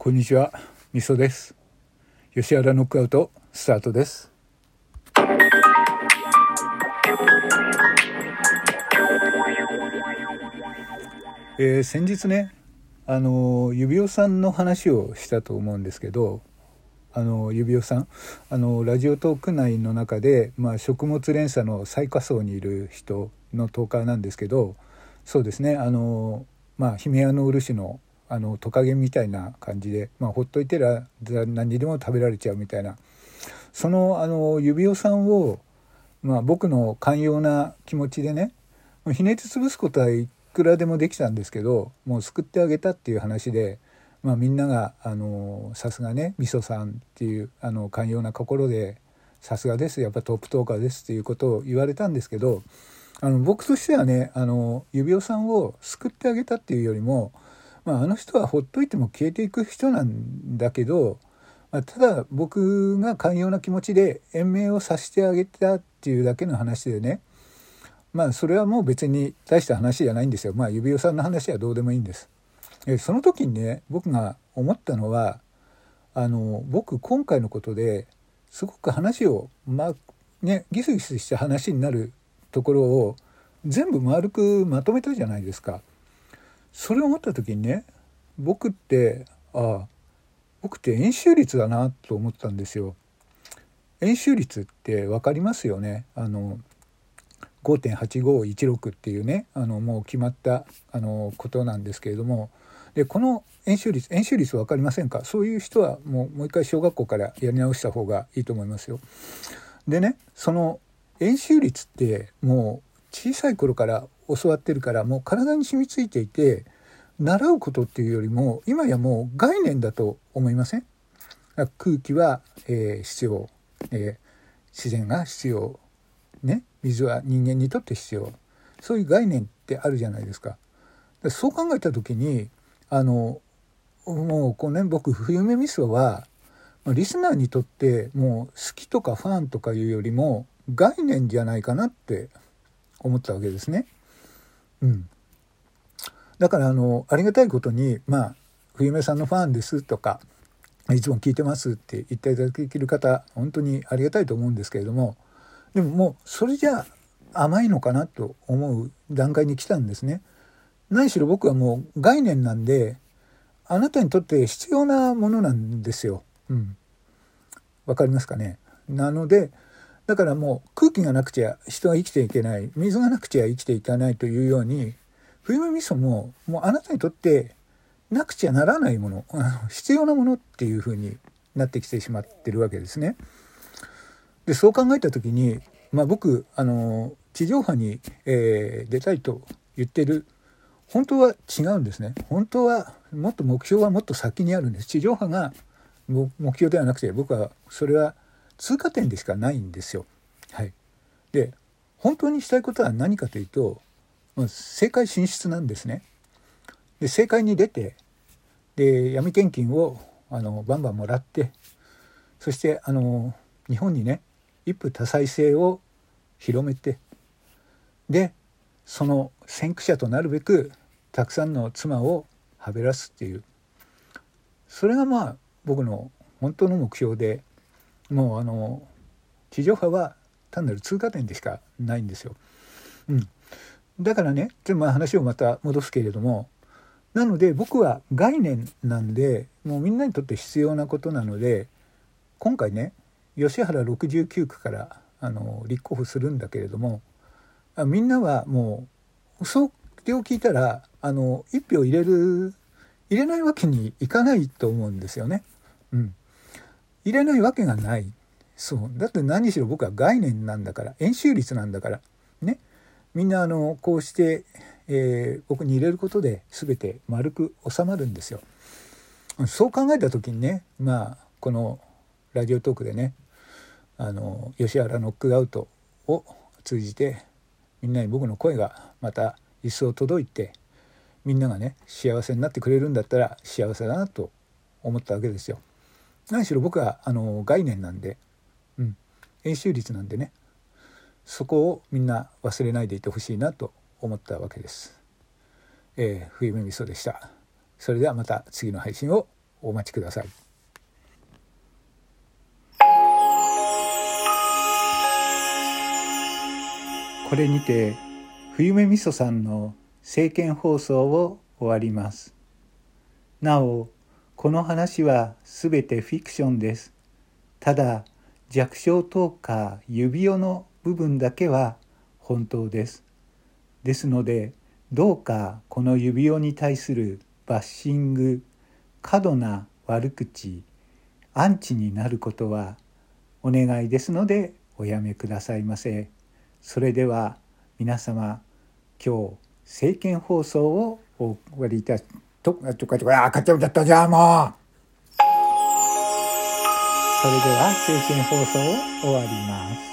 こんにちは、みそです。吉原ノックアウトスタートです。えー先日ね、あの指輪さんの話をしたと思うんですけど、あの指輪さん、あのラジオトーク内の中で、まあ、食物連鎖の最下層にいる人のトーカーなんですけど、そうですね、あのまあヒメアノウルシのあのトカゲみたいな感じで、まあ、ほっといてら何にでも食べられちゃうみたいな。そのあの指輪さんを、まあ、僕の寛容な気持ちでねひねり潰すことはいくらでもできたんですけどもう救ってあげたっていう話で、まあ、みんながあのさすがねみそさんっていうあの寛容な心でさすがですやっぱトップトーカーですっていうことを言われたんですけどあの僕としてはねあの指輪さんを救ってあげたっていうよりもまあ、あの人はほっといても消えていく人なんだけど、まあ、ただ僕が寛容な気持ちで延命をさせてあげたっていうだけの話でねまあそれはもう別に大した話じゃないんですよまあ指輪さんの話はどうでもいいんです。えその時にね僕が思ったのはあの僕今回のことですごく話をまあねギスギスした話になるところを全部丸くまとめたじゃないですか。それを思った時にね僕ってああ僕って円周率だなと思ったんですよ。円周率って分かりますよね？あの5.8516っていうねあのもう決まったあのことなんですけれどもでこの円周率円周率分かりませんか？そういう人はもうもう一回小学校からやり直した方がいいと思いますよ。でねその円周率ってもう小さい頃から教わってるからもう体に染みついていて習うことっていうよりも今やもう概念だと思いません？空気は、えー、必要、えー、自然が必要。ね？水は人間にとって必要。そういう概念ってあるじゃないですか。そう考えた時にあのもうこうね僕冬目味噌はリスナーにとってもう好きとかファンとかいうよりも概念じゃないかなって思ったわけですね。うん、だからあのありがたいことにまあ冬目さんのファンですとかいつも聞いてますって言っていただける方本当にありがたいと思うんですけれどもでももうそれじゃ甘いのかなと思う段階に来たんですね。何しろ僕はもう概念なんであなたにとって必要なものなんですよ。うん、わかりますかね？なのでだからもう空気がなくちゃ人は生きていけない。水がなくちゃ生きていかないというように冬目味噌ももうあなたにとってなくちゃならないもの必要なものっていうふうになってきてしまってるわけですね。でそう考えた時に、まあ、僕あの地上波に、えー、出たいと言ってる。本当は違うんですね。本当はもっと目標はもっと先にあるんです。地上波が目標ではなくて僕はそれは通過点でしかないんですよ。はい、で本当にしたいことは何かというとまあ政界進出なんですね。で政界に出てで闇献金をあのバンバンもらってそしてあの日本にね一夫多妻制を広めてでその先駆者となるべくたくさんの妻をはべらすっていうそれがまあ僕の本当の目標でもうあの地上波は単なる通過点でしかないんですよ。うん、だからねちょっとまあ話をまた戻すけれどもなので僕は概念なんでもうみんなにとって必要なことなので今回ね吉原69区からあの立候補するんだけれどもみんなはもうそれを聞いたらあの一票入れる入れないわけにいかないと思うんですよね。うん、入れないわけがない。そう。だって何しろ僕は概念なんだから。円周率なんだから。ね。みんなあのこうして、えー、僕に入れることで全て丸く収まるんですよ。そう考えた時にねまあこのラジオトークでねあの吉原ノックアウトを通じてみんなに僕の声がまた一層届いてみんながね幸せになってくれるんだったら幸せだなと思ったわけですよ。何しろ僕はあの概念なんで、うん、円周率なんでねそこをみんな忘れないでいてほしいなと思ったわけです。えー、冬目みそでした。それではまた次の配信をお待ちください。これにて冬目みそさんの政見放送を終わります。なおこの話はすべてフィクションです。ただ弱小等か指輪の部分だけは本当です。ですのでどうかこの指輪に対するバッシング過度な悪口アンチになることはお願いですのでおやめくださいませ。それでは皆様今日政見放送をお終わりいたととかとかあ買っちゃったじゃんもうそれでは政見放送を終わります。